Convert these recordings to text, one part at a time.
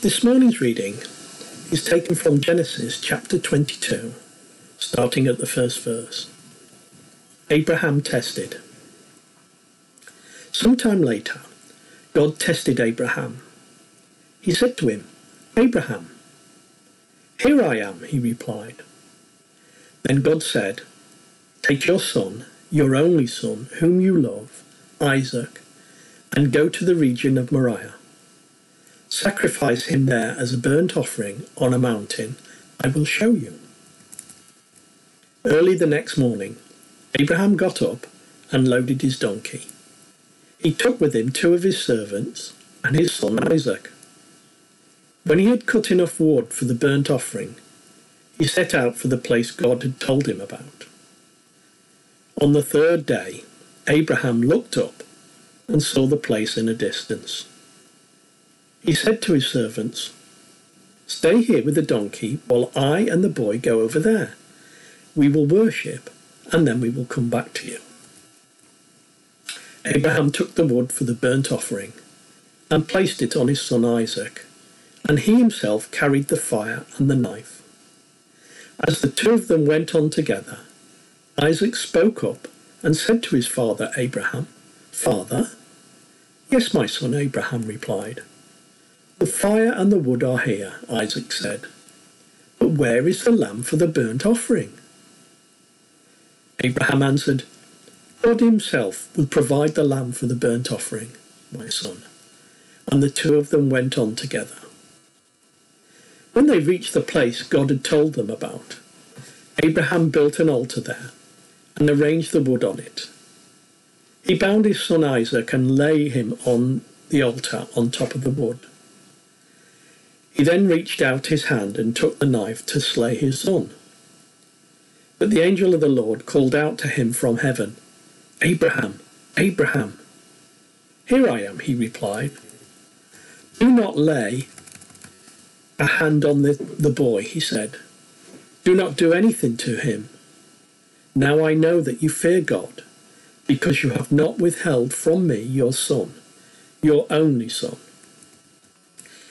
This morning's reading is taken from Genesis chapter 22, starting at the first verse. Abraham tested. Sometime later, God tested Abraham. He said to him, Abraham. Here I am, he replied. Then God said, Take your son, your only son, whom you love, Isaac, and go to the region of Moriah. Sacrifice him there as a burnt offering on a mountain I will show you. Early the next morning, Abraham got up and loaded his donkey. He took with him two of his servants and his son Isaac. When he had cut enough wood for the burnt offering, he set out for the place God had told him about. On the third day, Abraham looked up and saw the place in a distance. He said to his servants, Stay here with the donkey while I and the boy go over there. We will worship, and then we will come back to you. Abraham took the wood for the burnt offering and placed it on his son Isaac, and he himself carried the fire and the knife. As the two of them went on together, Isaac spoke up and said to his father Abraham, Father? Yes, my son, Abraham replied. The fire and the wood are here, Isaac said. But where is the lamb for the burnt offering? Abraham answered, God himself will provide the lamb for the burnt offering, my son. And the two of them went on together. When they reached the place God had told them about, Abraham built an altar there and arranged the wood on it. He bound his son Isaac and lay him on the altar on top of the wood. He then reached out his hand and took the knife to slay his son. But the angel of the Lord called out to him from heaven, Abraham, Abraham. Here I am, he replied. Do not lay a hand on the, the boy, he said. Do not do anything to him. Now I know that you fear God, because you have not withheld from me your son, your only son.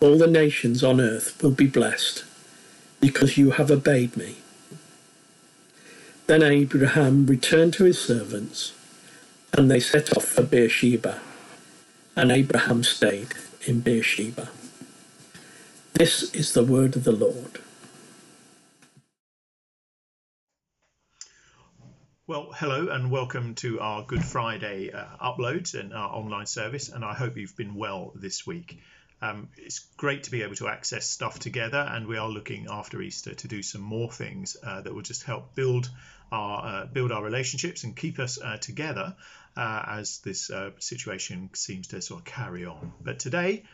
all the nations on earth will be blessed, because you have obeyed me. Then Abraham returned to his servants, and they set off for Beersheba, and Abraham stayed in Beersheba. This is the word of the Lord. Well, hello and welcome to our Good Friday uh, uploads and our online service, and I hope you've been well this week. Um, it's great to be able to access stuff together, and we are looking after Easter to do some more things uh, that will just help build our uh, build our relationships and keep us uh, together uh, as this uh, situation seems to sort of carry on. But today,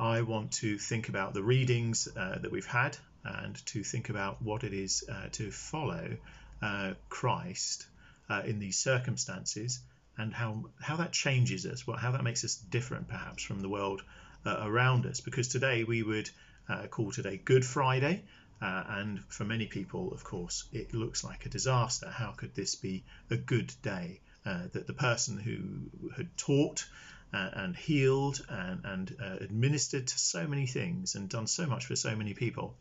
I want to think about the readings uh, that we've had and to think about what it is to follow Christ in these circumstances and how how that changes us, what how that makes us different perhaps from the world uh, around us. Because today we would uh, call today Good Friday, uh, and for many people, of course, it looks like a disaster. How could this be a good day? Uh, that the person who had taught uh, and healed and, and administered to so many things and done so much for so many people,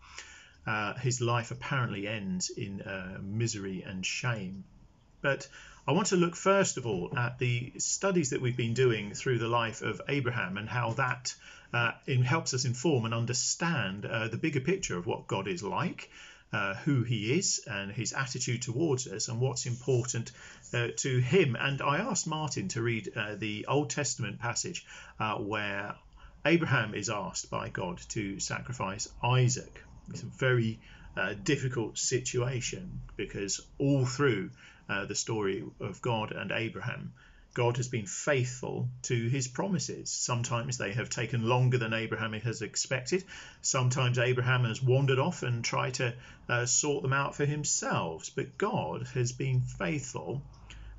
his life apparently ends in misery and shame But I want to look first of all at the studies that we've been doing through the life of Abraham and how that uh, helps us inform and understand uh, the bigger picture of what God is like, uh, who He is, and His attitude towards us, and what's important uh, to Him. And I asked Martin to read uh, the Old Testament passage uh, where Abraham is asked by God to sacrifice Isaac. It's a very difficult situation because all through uh, the story of God and Abraham, God has been faithful to his promises. Sometimes they have taken longer than Abraham has expected. Sometimes Abraham has wandered off and tried to uh, sort them out for himself. But God has been faithful.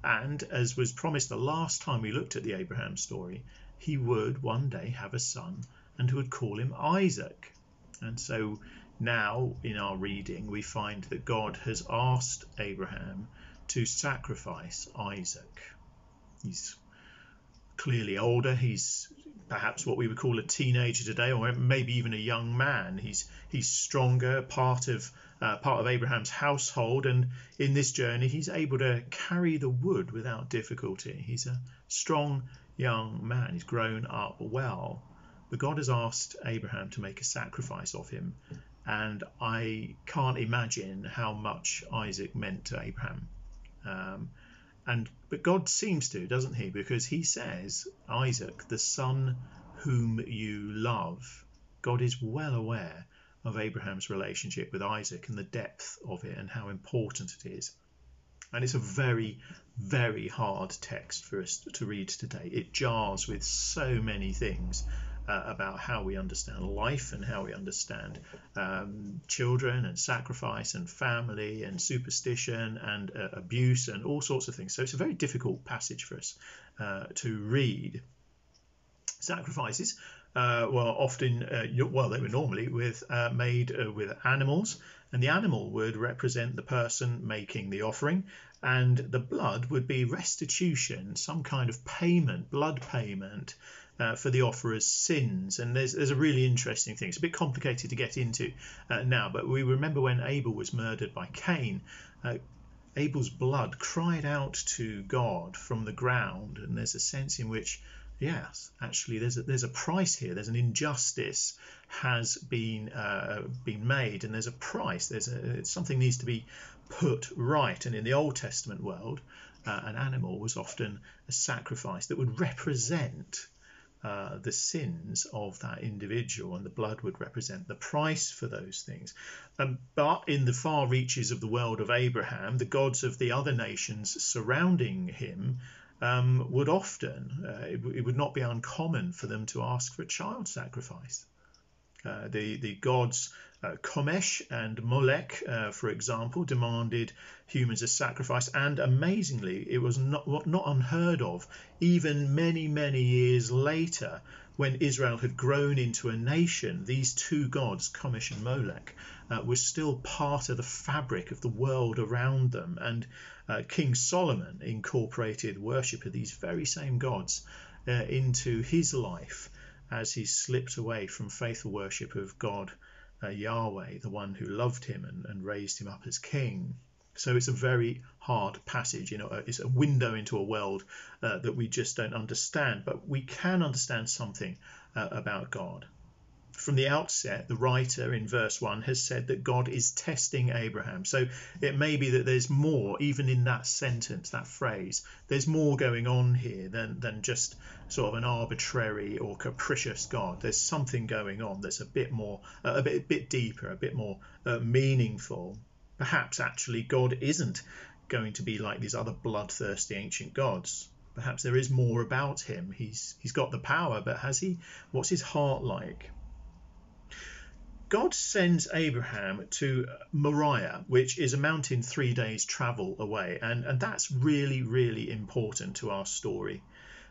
And as was promised the last time we looked at the Abraham story, he would one day have a son and would call him Isaac. And so now in our reading, we find that God has asked Abraham to sacrifice Isaac. He's clearly older. He's perhaps what we would call a teenager today, or maybe even a young man. He's he's stronger, part of uh, part of Abraham's household, and in this journey, he's able to carry the wood without difficulty. He's a strong young man. He's grown up well. But God has asked Abraham to make a sacrifice of him, and I can't imagine how much Isaac meant to Abraham. Um, and but God seems to, doesn't he? Because he says, Isaac, the son whom you love. God is well aware of Abraham's relationship with Isaac and the depth of it and how important it is. And it's a very, very hard text for us to read today. It jars with so many things uh, about how we understand life and how we understand um, children and sacrifice and family and superstition and uh, abuse and all sorts of things. So it's a very difficult passage for us uh, to read. Sacrifices uh, were often, uh, well, they were normally with uh, made with animals, and the animal would represent the person making the offering, and the blood would be restitution, some kind of payment, blood payment uh, for the offerer's sins. And there's, there's a really interesting thing. It's a bit complicated to get into uh, now, but we remember when Abel was murdered by Cain. Uh, Abel's blood cried out to God from the ground, and there's a sense in which, yes, actually, there's a, there's a price here. There's an injustice has been uh, been made, and there's a price. There's a something needs to be put right. And in the Old Testament world, uh, an animal was often a sacrifice that would represent uh, the sins of that individual, and the blood would represent the price for those things. Um, but in the far reaches of the world of Abraham, the gods of the other nations surrounding him um, would often, uh, it, it, would not be uncommon for them to ask for a child sacrifice. Uh, the, the gods uh, Chemosh and Molech, uh, for example, demanded humans as sacrifice, and amazingly, it was not, not unheard of even many, many years later when Israel had grown into a nation. These two gods, Chemosh and Molech, uh, were still part of the fabric of the world around them, and uh, King Solomon incorporated worship of these very same gods uh, into his life as he slipped away from faithful worship of God uh, Yahweh, the one who loved him and, and raised him up as king. So it's a very hard passage. You know, uh, it's a window into a world uh, that we just don't understand, but we can understand something uh, about God from the outset, the writer in verse 1 has said that God is testing Abraham. So it may be that there's more, even in that sentence, that phrase, there's more going on here than, than just sort of an arbitrary or capricious God. There's something going on that's a bit more, a, bit, a bit deeper, a bit more uh, meaningful. Perhaps actually God isn't going to be like these other bloodthirsty ancient gods. Perhaps there is more about him. He's he's got the power, but has he? What's his heart like? God sends Abraham to Moriah, which is a mountain three days' travel away, and, and that's really, really important to our story.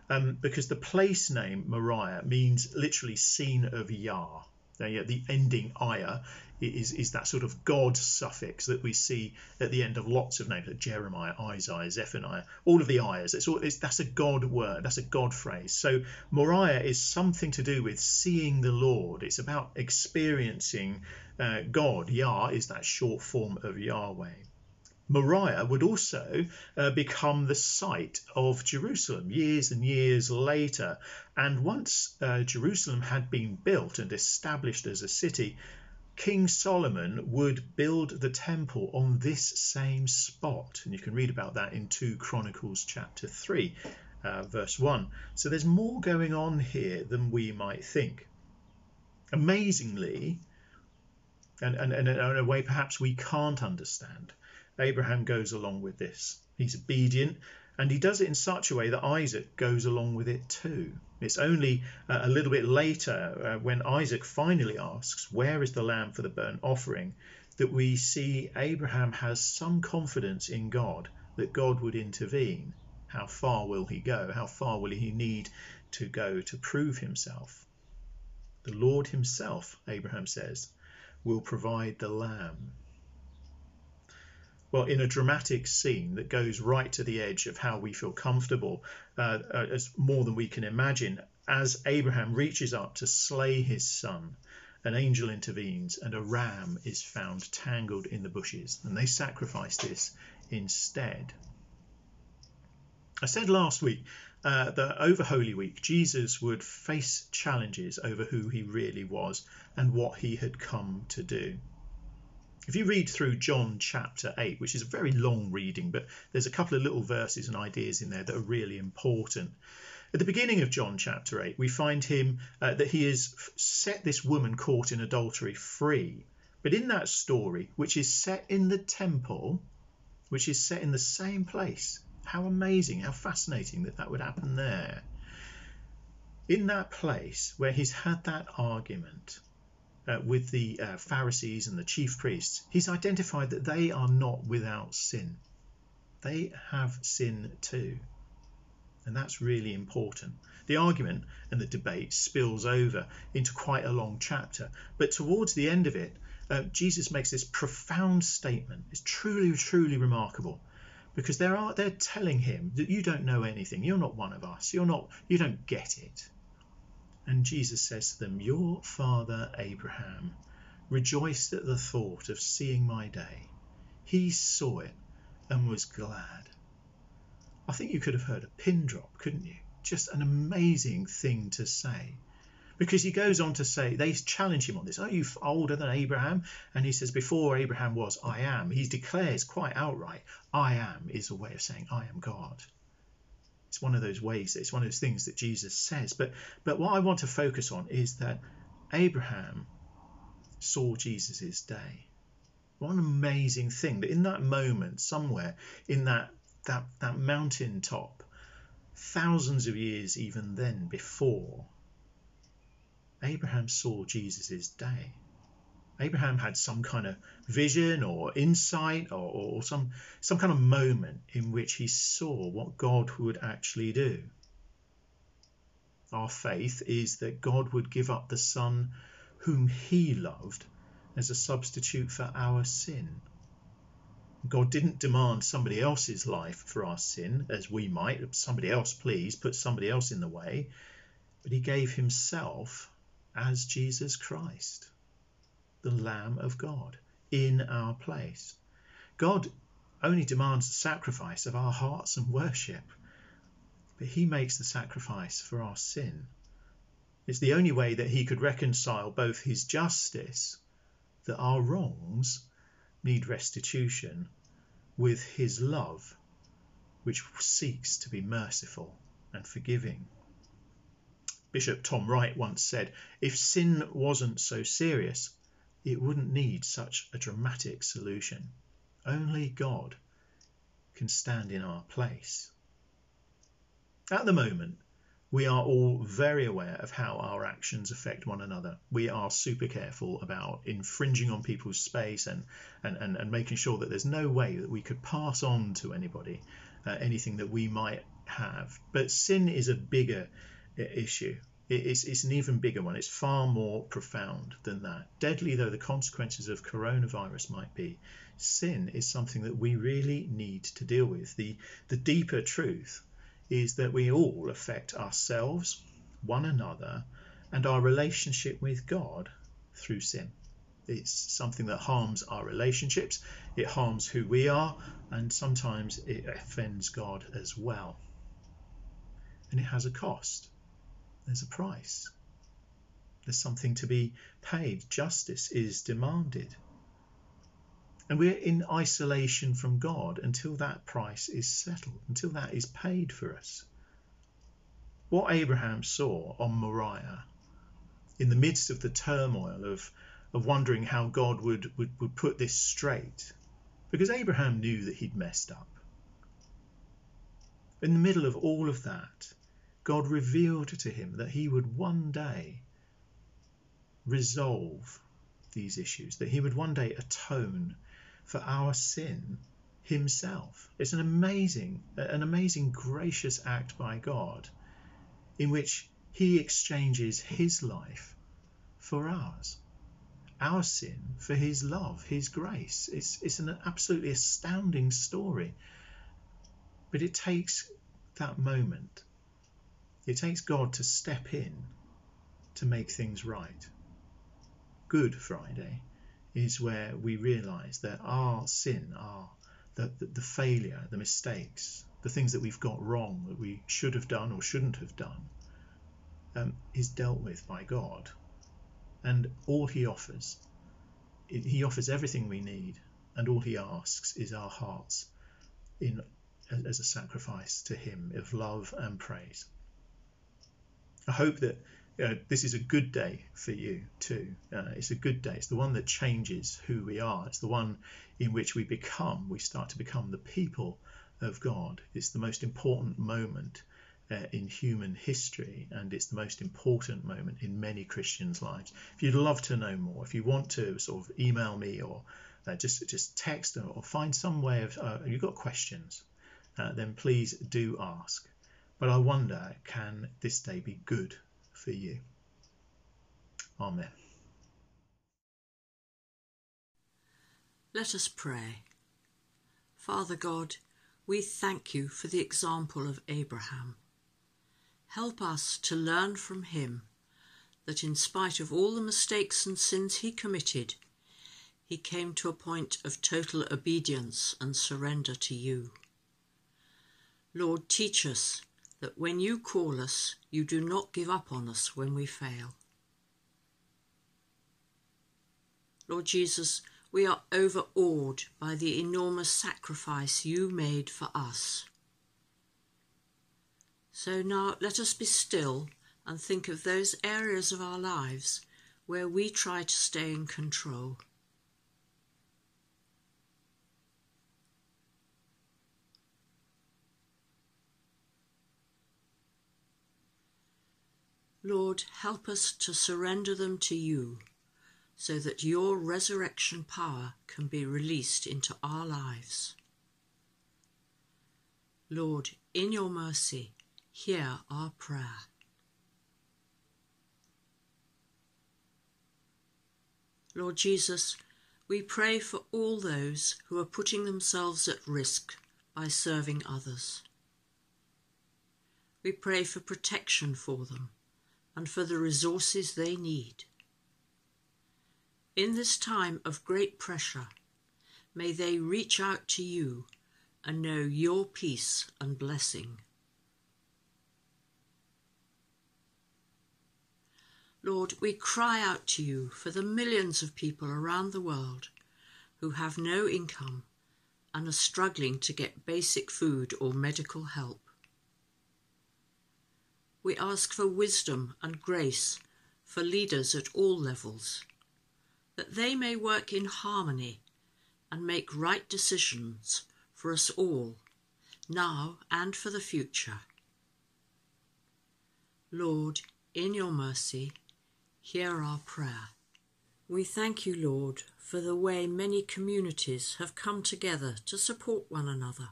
Um, because the place name Moriah means literally seen of Yah. Now, the ending ayah is, is that sort of God suffix that we see at the end of lots of names, like Jeremiah, Isaiah, Zephaniah, all of the ayahs. It's all, it's, that's a God word, that's a God phrase. So Moriah is something to do with seeing the Lord. It's about experiencing uh, God. Yah is that short form of Yahweh. Moriah would also uh, become the site of Jerusalem years and years later. And once uh, Jerusalem had been built and established as a city, King Solomon would build the temple on this same spot. And you can read about that in 2 Chronicles chapter 3, uh, verse 1. So there's more going on here than we might think. Amazingly, and, and, and in a way perhaps we can't understand, Abraham goes along with this. He's obedient and he does it in such a way that Isaac goes along with it too. It's only uh, a little bit later, uh, when Isaac finally asks, Where is the lamb for the burnt offering? that we see Abraham has some confidence in God that God would intervene. How far will he go? How far will he need to go to prove himself? The Lord himself, Abraham says, will provide the lamb well, in a dramatic scene that goes right to the edge of how we feel comfortable, uh, uh, as more than we can imagine, as Abraham reaches up to slay his son, an angel intervenes and a ram is found tangled in the bushes, and they sacrifice this instead. I said last week uh, that over Holy Week, Jesus would face challenges over who he really was and what he had come to do. If you read through John chapter 8, which is a very long reading, but there's a couple of little verses and ideas in there that are really important. At the beginning of John chapter 8, we find him uh, that he has set this woman caught in adultery free. But in that story, which is set in the temple, which is set in the same place, how amazing, how fascinating that that would happen there. In that place where he's had that argument, uh, with the uh, Pharisees and the chief priests, he's identified that they are not without sin. They have sin too. And that's really important. The argument and the debate spills over into quite a long chapter, but towards the end of it, uh, Jesus makes this profound statement. It's truly, truly remarkable because they're, they're telling him that you don't know anything. You're not one of us. You're not. You don't get it. And Jesus says to them, Your father Abraham rejoiced at the thought of seeing my day. He saw it and was glad. I think you could have heard a pin drop, couldn't you? Just an amazing thing to say. Because he goes on to say, they challenge him on this. Are you older than Abraham? And he says, Before Abraham was, I am. He declares quite outright, I am is a way of saying, I am God. It's one of those ways, it's one of those things that Jesus says. But, but what I want to focus on is that Abraham saw Jesus' day. What an amazing thing that in that moment, somewhere in that, that, that mountain top, thousands of years even then before, Abraham saw Jesus' day. Abraham had some kind of vision or insight or, or, some, some kind of moment in which he saw what God would actually do. Our faith is that God would give up the Son whom he loved as a substitute for our sin. God didn't demand somebody else's life for our sin, as we might. Somebody else, please, put somebody else in the way. But he gave himself as Jesus Christ the Lamb of God in our place. God only demands the sacrifice of our hearts and worship, but He makes the sacrifice for our sin. It's the only way that He could reconcile both His justice, that our wrongs need restitution, with His love, which seeks to be merciful and forgiving. Bishop Tom Wright once said, If sin wasn't so serious, it wouldn't need such a dramatic solution. Only God can stand in our place. At the moment, we are all very aware of how our actions affect one another. We are super careful about infringing on people's space and, and, and, and making sure that there's no way that we could pass on to anybody uh, anything that we might have. But sin is a bigger uh, issue. It's, it's an even bigger one. It's far more profound than that. Deadly though the consequences of coronavirus might be, sin is something that we really need to deal with. The, the deeper truth is that we all affect ourselves, one another, and our relationship with God through sin. It's something that harms our relationships, it harms who we are, and sometimes it offends God as well. And it has a cost, there's a price. There's something to be paid. Justice is demanded. And we're in isolation from God until that price is settled, until that is paid for us. What Abraham saw on Moriah, in the midst of the turmoil of, of wondering how God would, would, would put this straight, because Abraham knew that he'd messed up. In the middle of all of that, God revealed to him that he would one day resolve these issues, that he would one day atone for our sin himself. It's an amazing, an amazing gracious act by God in which he exchanges his life for ours, our sin for his love, his grace. It's, it's an absolutely astounding story. But it takes that moment. It takes God to step in to make things right. Good Friday is where we realize that our sin, our the, the, the, failure, the mistakes, the things that we've got wrong that we should have done or shouldn't have done, um, is dealt with by God. And all He offers, He offers everything we need, and all He asks is our hearts in as a sacrifice to Him of love and praise. I hope that uh, this is a good day for you too. Uh, it's a good day. It's the one that changes who we are. It's the one in which we become, we start to become the people of God. It's the most important moment uh, in human history, and it's the most important moment in many Christians' lives. If you'd love to know more, if you want to sort of email me or uh, just just text or find some way of, uh, you've got questions, uh, then please do ask. But I wonder, can this day be good for you. Amen. Let us pray. Father God, we thank you for the example of Abraham. Help us to learn from him that in spite of all the mistakes and sins he committed, he came to a point of total obedience and surrender to you. Lord, teach us that when you call us, you do not give up on us when we fail. Lord Jesus, we are overawed by the enormous sacrifice you made for us. So now let us be still and think of those areas of our lives where we try to stay in control. Lord, help us to surrender them to you so that your resurrection power can be released into our lives. Lord, in your mercy, hear our prayer. Lord Jesus, we pray for all those who are putting themselves at risk by serving others. We pray for protection for them and for the resources they need. In this time of great pressure, may they reach out to you and know your peace and blessing. Lord, we cry out to you for the millions of people around the world who have no income and are struggling to get basic food or medical help we ask for wisdom and grace for leaders at all levels, that they may work in harmony and make right decisions for us all, now and for the future. Lord, in your mercy, hear our prayer. We thank you, Lord, for the way many communities have come together to support one another,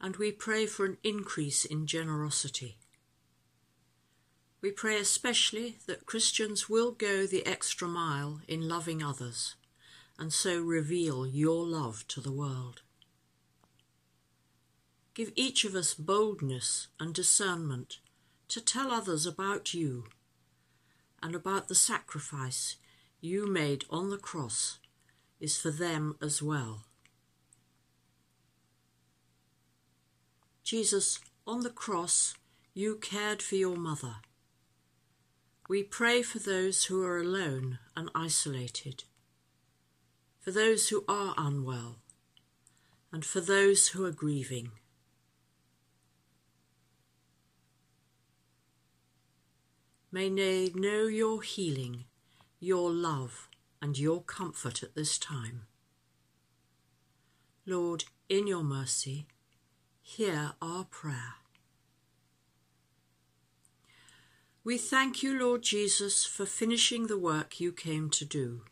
and we pray for an increase in generosity. We pray especially that Christians will go the extra mile in loving others and so reveal your love to the world. Give each of us boldness and discernment to tell others about you and about the sacrifice you made on the cross is for them as well. Jesus, on the cross, you cared for your mother. We pray for those who are alone and isolated, for those who are unwell, and for those who are grieving. May they know your healing, your love, and your comfort at this time. Lord, in your mercy, hear our prayer. We thank you, Lord Jesus, for finishing the work you came to do.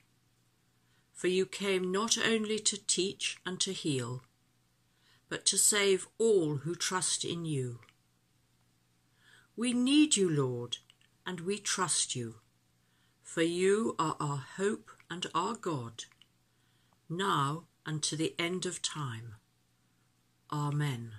For you came not only to teach and to heal, but to save all who trust in you. We need you, Lord, and we trust you, for you are our hope and our God, now and to the end of time. Amen.